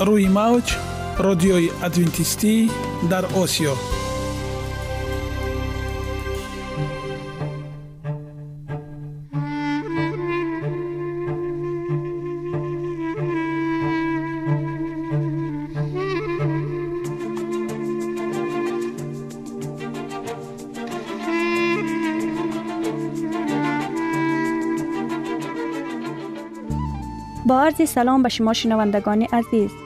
روی موج رادیوی ادوینتیستی در آسیا. با عرض سلام به شما شنوندگان عزیز.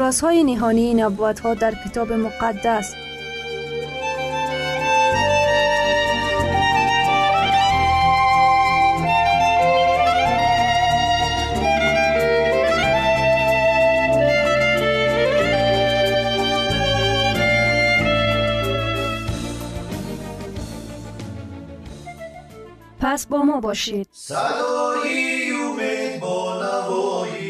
رازهای نهانی نبوت ها در کتاب مقدس. پس با ما باشید. صدای امید با نوای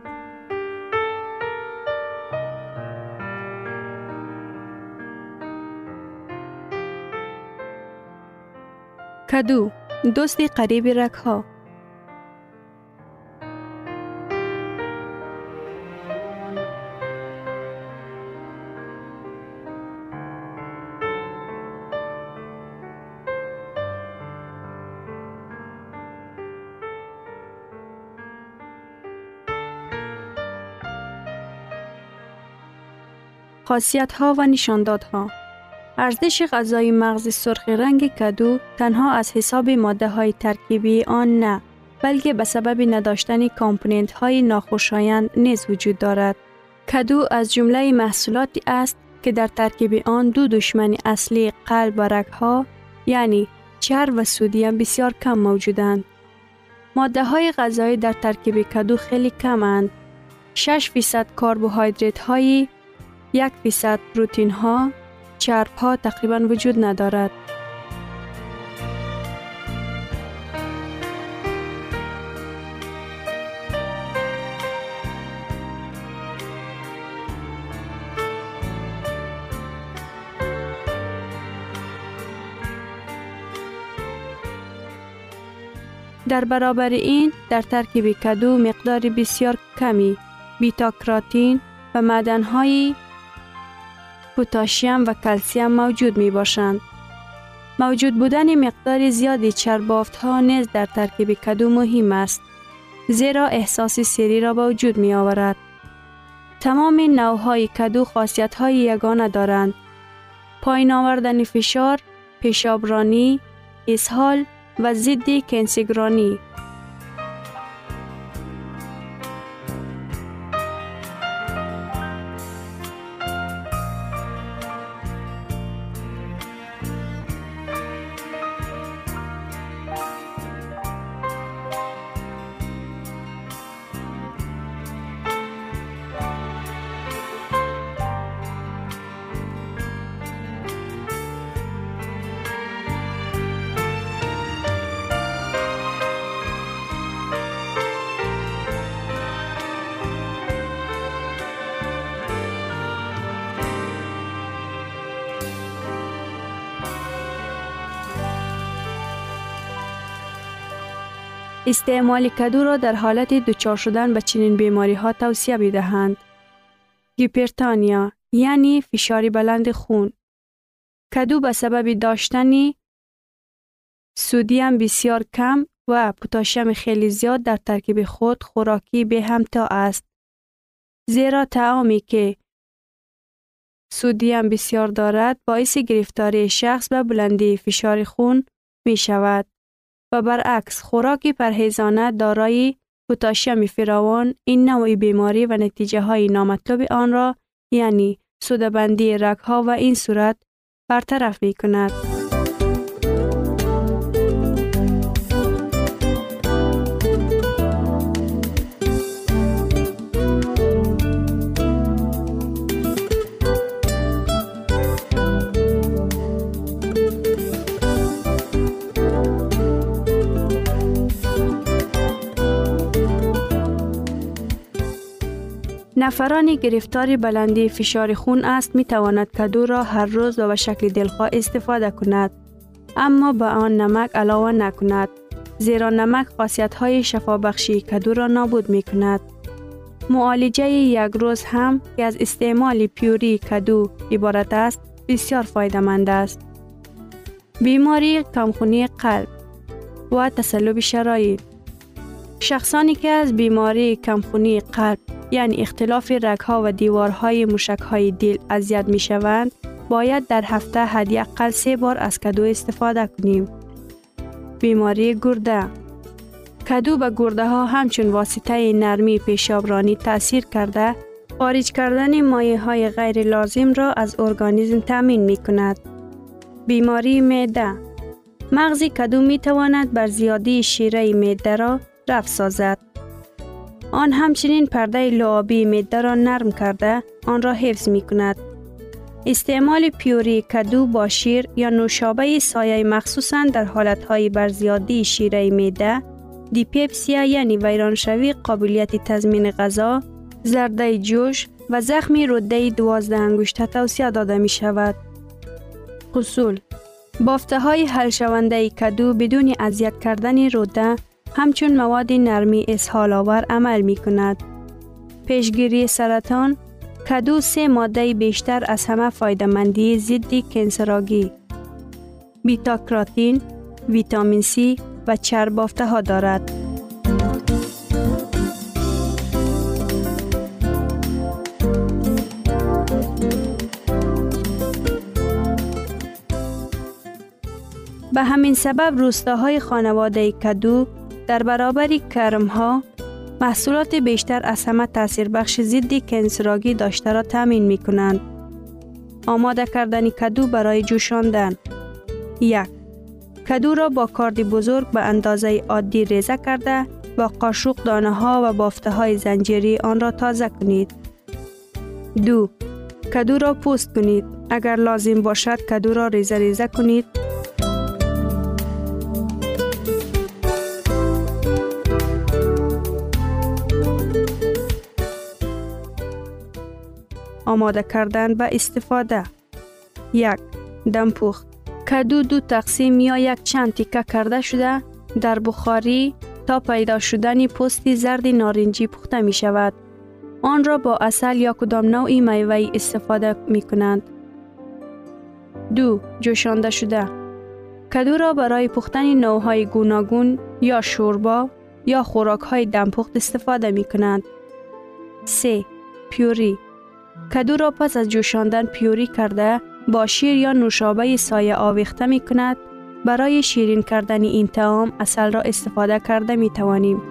کدو دوست قریب رکها خاصیت ها و نشاندادها. ارزش غذای مغز سرخ رنگ کدو تنها از حساب ماده های ترکیبی آن نه بلکه به سبب نداشتن کامپوننت های ناخوشایند نیز وجود دارد. کدو از جمله محصولاتی است که در ترکیب آن دو دشمن اصلی قلب و رگ ها یعنی چر و سودیم بسیار کم موجودند. ماده های غذایی در ترکیب کدو خیلی کمند. 6 فیصد کربوهیدرات هایی، یک فیصد پروتین ها، ها تقریبا وجود ندارد. در برابر این در ترکیب کدو مقدار بسیار کمی بیتا کراتین و معدنهای پوتاشیم و کلسیم موجود می باشند موجود بودن مقدار زیادی چربافت ها نیز در ترکیب کدو مهم است. زیرا احساس سری را به وجود می آورد. تمام نوهای کدو خاصیت های یگانه دارند. پایین آوردن فشار، پیشابرانی، اسهال و ضد کنسیگرانی استعمال کدو را در حالت دچار شدن به چنین بیماری ها توصیه می دهند. گیپرتانیا یعنی فشار بلند خون. کدو به سبب داشتن سودیم بسیار کم و پوتاشیم خیلی زیاد در ترکیب خود خوراکی به همتا است. زیرا تعامی که سودیم بسیار دارد باعث گرفتاری شخص به بلندی فشار خون می شود. و برعکس خوراک پرهیزانه دارای پوتاشیم فراوان این نوع بیماری و نتیجه های نامطلوب آن را یعنی سودبندی رگ ها و این صورت برطرف می کند. نفرانی گرفتار بلندی فشار خون است می تواند کدو را هر روز و به شکل دلخواه استفاده کند. اما به آن نمک علاوه نکند زیرا نمک خاصیت های شفابخشی کدو را نابود می کند معالجه یک روز هم که از استعمال پیوری کدو عبارت است بسیار فایدمند است. بیماری کمخونی قلب و تسلب شرایط. شخصانی که از بیماری کمخونی قلب یعنی اختلاف رگها و دیوارهای های دل اذیت می شوند باید در هفته حداقل سه بار از کدو استفاده کنیم. بیماری گرده کدو به گرده ها همچون واسطه نرمی پیشابرانی تاثیر کرده خارج کردن مایه های غیر لازم را از ارگانیزم تامین می کند. بیماری معده مغزی کدو می تواند بر زیادی شیره معده را رفت سازد. آن همچنین پرده لعابی میده را نرم کرده آن را حفظ می کند. استعمال پیوری کدو با شیر یا نوشابه سایه مخصوصا در حالتهای برزیادی شیره میده دیپیپسیا یعنی ویرانشوی قابلیت تضمین غذا زرده جوش و زخم روده دوازده انگشته توصیه داده می شود. قصول بافته های حل شونده کدو بدون اذیت کردن روده همچون مواد نرمی اسهال آور عمل می کند. پیشگیری سرطان کدو سه ماده بیشتر از همه فایدمندی ضد کنسراگی بیتا کراتین، ویتامین C و چربافته ها دارد. به همین سبب روستاهای خانواده کدو در برابر کرم ها محصولات بیشتر از همه تاثیر بخش ضد کنسراگی داشته را تامین می کنند. آماده کردن کدو برای جوشاندن یک کدو را با کارد بزرگ به اندازه عادی ریزه کرده با قاشق دانه ها و بافته های زنجیری آن را تازه کنید. دو کدو را پوست کنید. اگر لازم باشد کدو را ریزه ریزه کنید آماده کردن و استفاده یک دمپخت کدو دو تقسیم یا یک چند تیکه کرده شده در بخاری تا پیدا شدن پوستی زرد نارنجی پخته می شود. آن را با اصل یا کدام نوعی میوه استفاده می کنند. دو جوشانده شده کدو را برای پختن نوهای گوناگون یا شوربا یا خوراک های دمپخت استفاده می کنند. 3. پیوری کدو را پس از جوشاندن پیوری کرده با شیر یا نوشابه سایه آویخته می کند. برای شیرین کردن این تعام اصل را استفاده کرده می توانیم.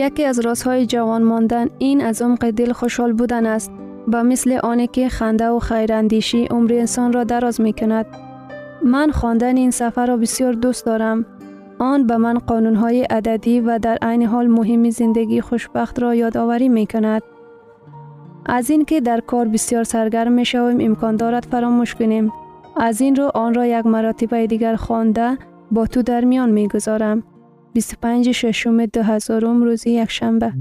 یکی از رازهای جوان ماندن این از عمق دل خوشحال بودن است با مثل آنی که خنده و خیراندیشی عمر انسان را دراز می کند. من خواندن این سفر را بسیار دوست دارم. آن به من قانونهای عددی و در عین حال مهمی زندگی خوشبخت را یادآوری می کند. از این که در کار بسیار سرگرم می شویم امکان دارد فراموش کنیم. از این رو آن را یک مراتبه دیگر خوانده با تو در میان می گذارم. 25 ششم 2000 روزی یک شنبه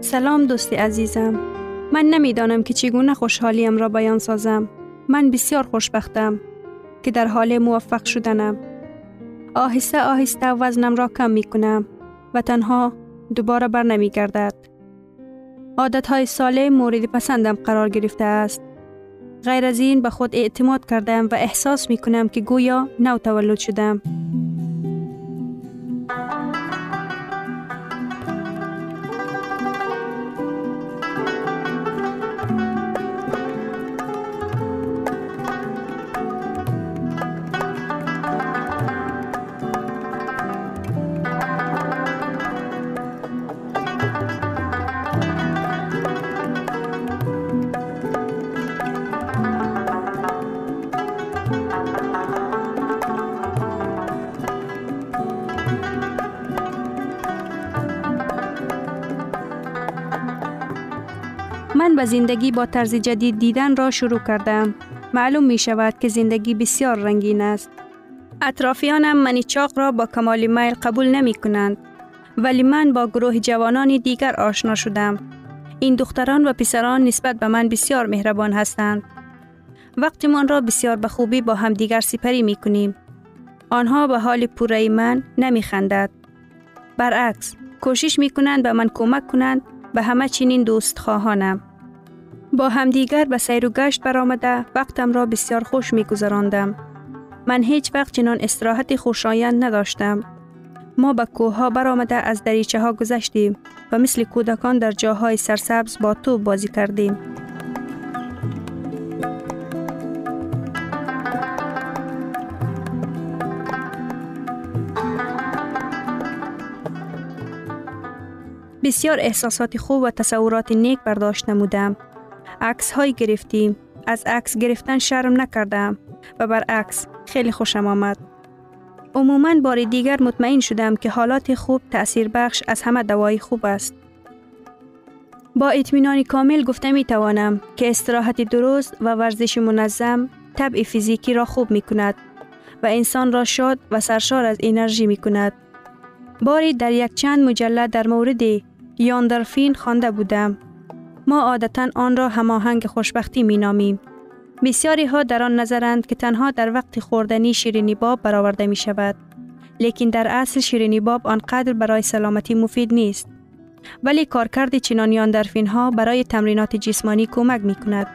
سلام دوستی عزیزم. من نمی‌دانم که چگونه خوشحالیم را بیان سازم. من بسیار خوشبختم. که در حال موفق شدنم. آهسته آهسته وزنم را کم می کنم و تنها دوباره بر نمی گردد. عادت های ساله مورد پسندم قرار گرفته است. غیر از این به خود اعتماد کردم و احساس می کنم که گویا نو تولد شدم. من به زندگی با طرز جدید دیدن را شروع کردم. معلوم می شود که زندگی بسیار رنگین است. اطرافیانم منی چاق را با کمال میل قبول نمی کنند. ولی من با گروه جوانان دیگر آشنا شدم. این دختران و پسران نسبت به من بسیار مهربان هستند. وقتمان را بسیار به خوبی با هم دیگر سپری می کنیم. آنها به حال پوره من نمی خندد. برعکس، کوشش می کنند به من کمک کنند به همه چنین دوست خواهانم. با همدیگر به سیر و گشت برآمده وقتم را بسیار خوش می گذراندم. من هیچ وقت چنان استراحت خوشایند نداشتم. ما به کوه ها برآمده از دریچه ها گذشتیم و مثل کودکان در جاهای سرسبز با تو بازی کردیم. بسیار احساسات خوب و تصورات نیک برداشت نمودم. عکس های گرفتیم. از عکس گرفتن شرم نکردم و برعکس خیلی خوشم آمد. عموما بار دیگر مطمئن شدم که حالات خوب تأثیر بخش از همه دوای خوب است. با اطمینان کامل گفته می توانم که استراحت درست و ورزش منظم طبع فیزیکی را خوب می کند و انسان را شاد و سرشار از انرژی می کند. باری در یک چند مجلد در مورد یاندرفین خوانده بودم. ما عادتا آن را هماهنگ خوشبختی می نامیم. بسیاری ها در آن نظرند که تنها در وقت خوردنی شیرینی باب برآورده می شود. لیکن در اصل شیرینی باب آنقدر برای سلامتی مفید نیست. ولی کارکرد چنان یاندرفین ها برای تمرینات جسمانی کمک می کند.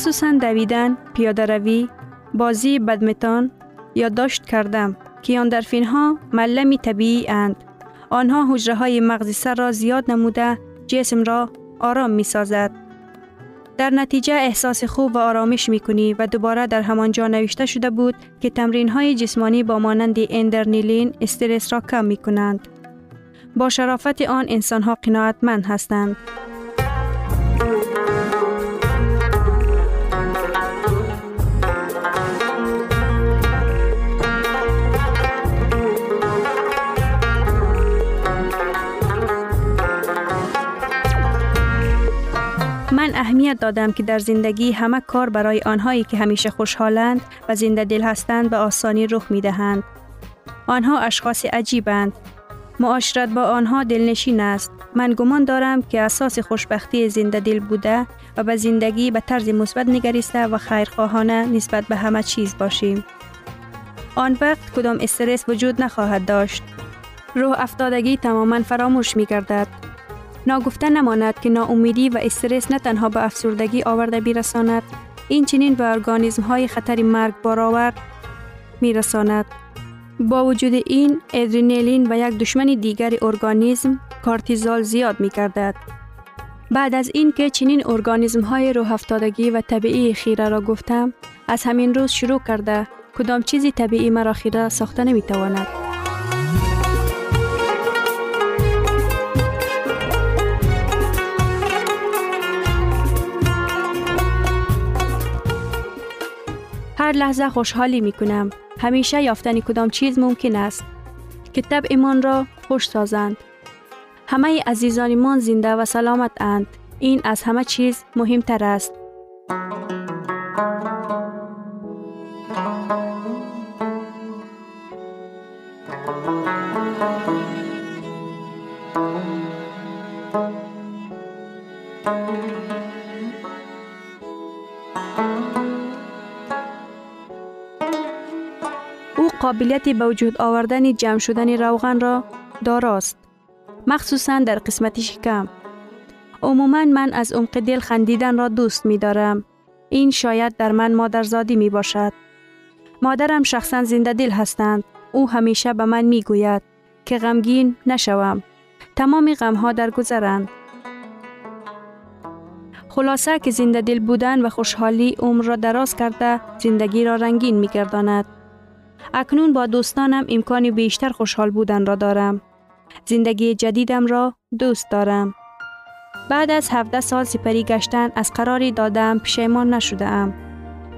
مخصوصا دویدن، پیاده روی، بازی بدمتان یا داشت کردم که یاندرفین ها ملمی طبیعی اند. آنها حجره های مغزی سر را زیاد نموده جسم را آرام می سازد. در نتیجه احساس خوب و آرامش می کنی و دوباره در همان جا نوشته شده بود که تمرین های جسمانی با مانند اندرنیلین استرس را کم می کنند. با شرافت آن انسان ها قناعتمند هستند. اهمیت دادم که در زندگی همه کار برای آنهایی که همیشه خوشحالند و زنده دل هستند به آسانی رخ می دهند. آنها اشخاص عجیبند. معاشرت با آنها دلنشین است. من گمان دارم که اساس خوشبختی زنده دل بوده و به زندگی به طرز مثبت نگریسته و خیرخواهانه نسبت به همه چیز باشیم. آن وقت کدام استرس وجود نخواهد داشت. روح افتادگی تماما فراموش می گردد. ناگفته نماند که ناامیدی و استرس نه تنها به افسردگی آورده بیرساند این چنین به ارگانیزم های خطر مرگ بارآور میرساند با وجود این ادرینالین و یک دشمن دیگر ارگانیسم کارتیزال زیاد می. بعد از این که چنین ارگانیزم های روح و طبیعی خیره را گفتم از همین روز شروع کرده کدام چیزی طبیعی مرا خیره ساخته نمی تواند. هر لحظه خوشحالی می کنم. همیشه یافتن کدام چیز ممکن است که طبع ایمان را خوش سازند. همه عزیزانمان زنده و سلامت اند. این از همه چیز مهمتر است. قابلیت به وجود آوردن جمع شدن روغن را داراست. مخصوصا در قسمت شکم. عموما من از عمق دل خندیدن را دوست می دارم. این شاید در من مادرزادی می باشد. مادرم شخصا زنده دل هستند. او همیشه به من می گوید که غمگین نشوم. تمام غمها در گذرند. خلاصه که زنده دل بودن و خوشحالی عمر را دراز کرده زندگی را رنگین می گرداند. اکنون با دوستانم امکانی بیشتر خوشحال بودن را دارم. زندگی جدیدم را دوست دارم. بعد از 17 سال سپری گشتن از قراری دادم پشیمان نشده ام.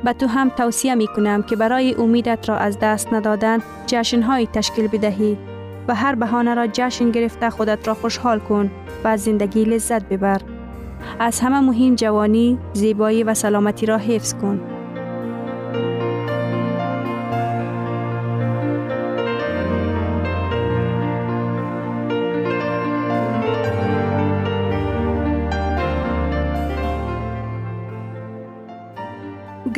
به تو هم توصیه می کنم که برای امیدت را از دست ندادن جشنهایی تشکیل بدهی و هر بهانه را جشن گرفته خودت را خوشحال کن و از زندگی لذت ببر. از همه مهم جوانی، زیبایی و سلامتی را حفظ کن.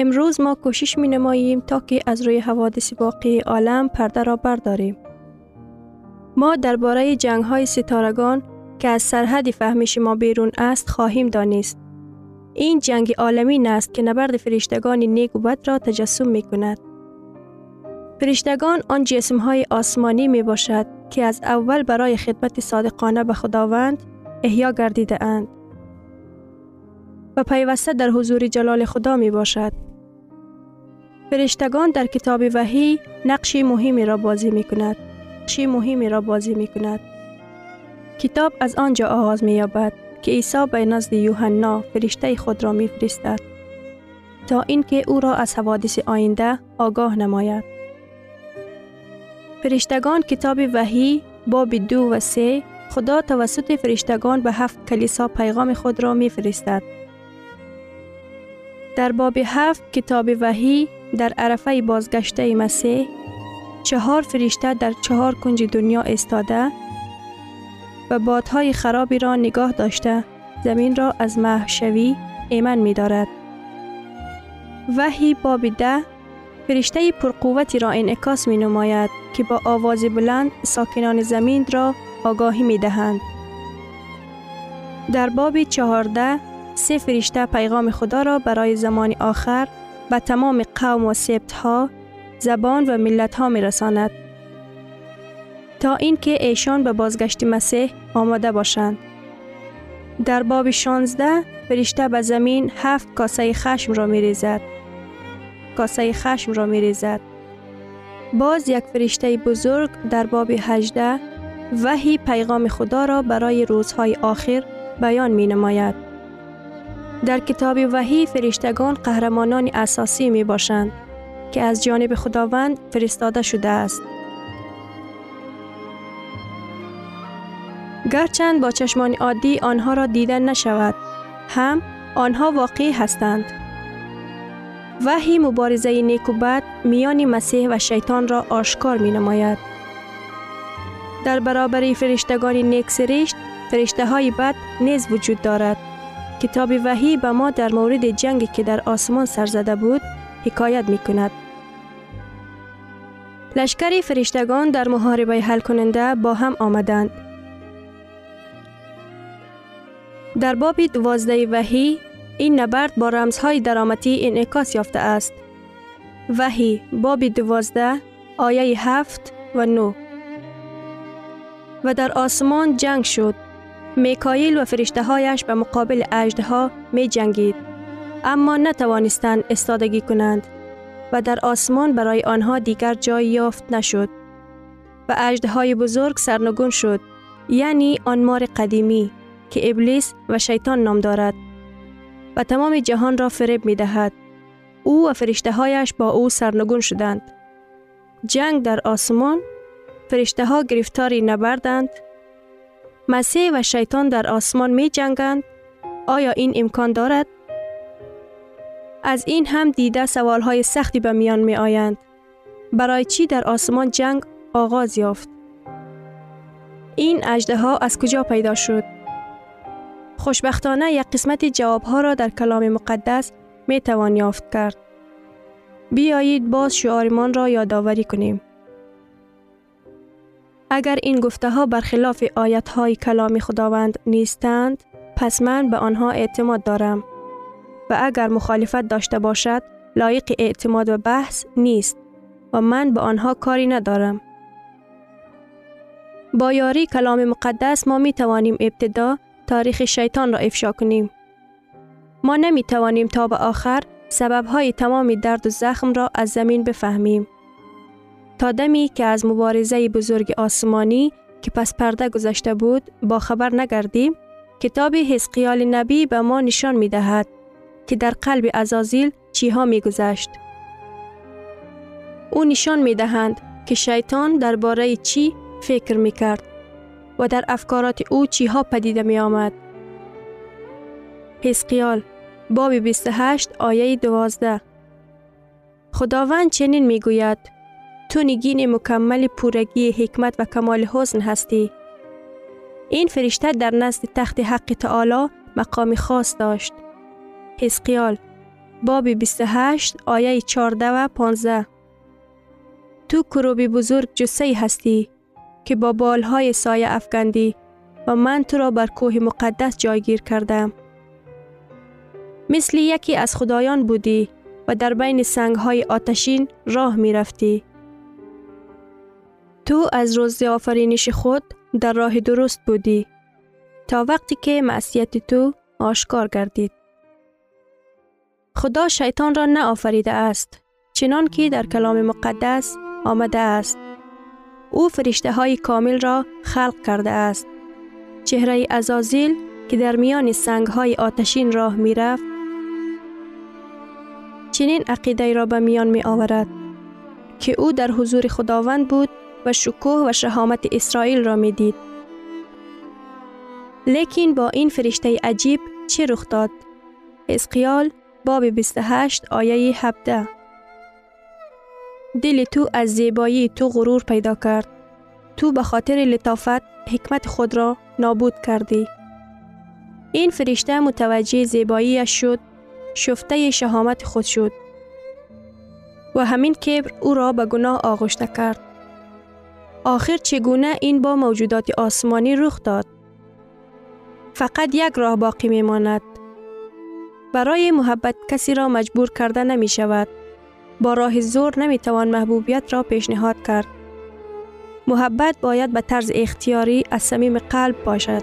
امروز ما کوشش می نماییم تا که از روی حوادث واقعی عالم پرده را برداریم. ما درباره جنگ های ستارگان که از سرحد فهمش ما بیرون است خواهیم دانست. این جنگ عالمی است که نبرد فرشتگان نیک و بد را تجسم می کند. فرشتگان آن جسم های آسمانی می باشد که از اول برای خدمت صادقانه به خداوند احیا گردیده اند. و پیوسته در حضور جلال خدا می باشد. فرشتگان در کتاب وحی نقش مهمی را بازی می کند. نقش مهمی را بازی می کند. کتاب از آنجا آغاز می یابد که عیسی به نزد یوحنا فرشته خود را می فرستد تا اینکه او را از حوادث آینده آگاه نماید. فرشتگان کتاب وحی باب دو و سه خدا توسط فرشتگان به هفت کلیسا پیغام خود را می فرستد. در باب هفت کتاب وحی در عرفه بازگشته مسیح چهار فرشته در چهار کنج دنیا استاده و بادهای خرابی را نگاه داشته زمین را از محشوی ایمن می دارد. وحی باب ده فرشته پرقوتی را انعکاس می نماید که با آواز بلند ساکنان زمین را آگاهی می دهند. در باب چهارده سه فرشته پیغام خدا را برای زمان آخر به تمام قوم و سبت ها، زبان و ملت ها می رساند. تا اینکه ایشان به بازگشت مسیح آماده باشند. در باب 16 فرشته به زمین هفت کاسه خشم را می ریزد. کاسه خشم را می ریزد. باز یک فرشته بزرگ در باب 18 وحی پیغام خدا را برای روزهای آخر بیان می نماید. در کتاب وحی فرشتگان قهرمانان اساسی می باشند که از جانب خداوند فرستاده شده است. گرچند با چشمان عادی آنها را دیدن نشود هم آنها واقعی هستند. وحی مبارزه نیک و بد میان مسیح و شیطان را آشکار می نماید در برابر فرشتگان نیک سرشت فرشته های بد نیز وجود دارد. کتاب وحی به ما در مورد جنگی که در آسمان سرزده بود حکایت می کند لشکری فرشتگان در محاربه حل کننده با هم آمدند در باب دوازده وحی این نبرد با رمزهای درامتی انعکاس یافته است. وحی باب دوازده آیه هفت و نو و در آسمان جنگ شد. میکایل و فرشته هایش به مقابل ها می جنگید. اما نتوانستند استادگی کنند و در آسمان برای آنها دیگر جای یافت نشد. و های بزرگ سرنگون شد یعنی آن مار قدیمی که ابلیس و شیطان نام دارد و تمام جهان را فریب می دهد. او و فرشته هایش با او سرنگون شدند. جنگ در آسمان فرشته ها گرفتاری نبردند. مسیح و شیطان در آسمان می جنگند. آیا این امکان دارد؟ از این هم دیده سوال های سختی به میان می آیند. برای چی در آسمان جنگ آغاز یافت؟ این اجده ها از کجا پیدا شد؟ خوشبختانه یک قسمت جوابها را در کلام مقدس می توان یافت کرد. بیایید باز شعارمان را یادآوری کنیم. اگر این گفته ها برخلاف آیت های کلام خداوند نیستند، پس من به آنها اعتماد دارم و اگر مخالفت داشته باشد لایق اعتماد و بحث نیست و من به آنها کاری ندارم. با یاری کلام مقدس ما می توانیم ابتدا تاریخ شیطان را افشا کنیم. ما نمی توانیم تا به آخر سبب های تمام درد و زخم را از زمین بفهمیم. تا دمی که از مبارزه بزرگ آسمانی که پس پرده گذشته بود با خبر نگردیم کتاب حزقیال نبی به ما نشان می دهد که در قلب ازازیل چیها می گذشت. او نشان می دهند که شیطان درباره چی فکر می کرد و در افکارات او چیها پدیده می آمد. حزقیال باب 28 آیه 12 خداوند چنین می گوید تو نگین مکمل پورگی حکمت و کمال حسن هستی. این فرشته در نزد تخت حق تعالی مقام خاص داشت. حزقیال باب 28 آیه 14 و 15 تو کروبی بزرگ جسه هستی که با بالهای سایه افگندی و من تو را بر کوه مقدس جایگیر کردم. مثل یکی از خدایان بودی و در بین سنگهای آتشین راه می رفتی. تو از روز آفرینش خود در راه درست بودی تا وقتی که معصیت تو آشکار گردید. خدا شیطان را نه آفریده است چنان که در کلام مقدس آمده است. او فرشته های کامل را خلق کرده است. چهره ازازیل که در میان سنگ های آتشین راه می رفت چنین عقیده را به میان می آورد که او در حضور خداوند بود و شکوه و شهامت اسرائیل را می دید. لیکن با این فرشته عجیب چه رخ داد؟ اسقیال باب 28 آیه 17 دل تو از زیبایی تو غرور پیدا کرد. تو به خاطر لطافت حکمت خود را نابود کردی. این فرشته متوجه زیباییش شد شفته شهامت خود شد و همین کبر او را به گناه آغشته کرد. آخر چگونه این با موجودات آسمانی رخ داد؟ فقط یک راه باقی می ماند. برای محبت کسی را مجبور کرده نمی شود. با راه زور نمی توان محبوبیت را پیشنهاد کرد. محبت باید به طرز اختیاری از صمیم قلب باشد.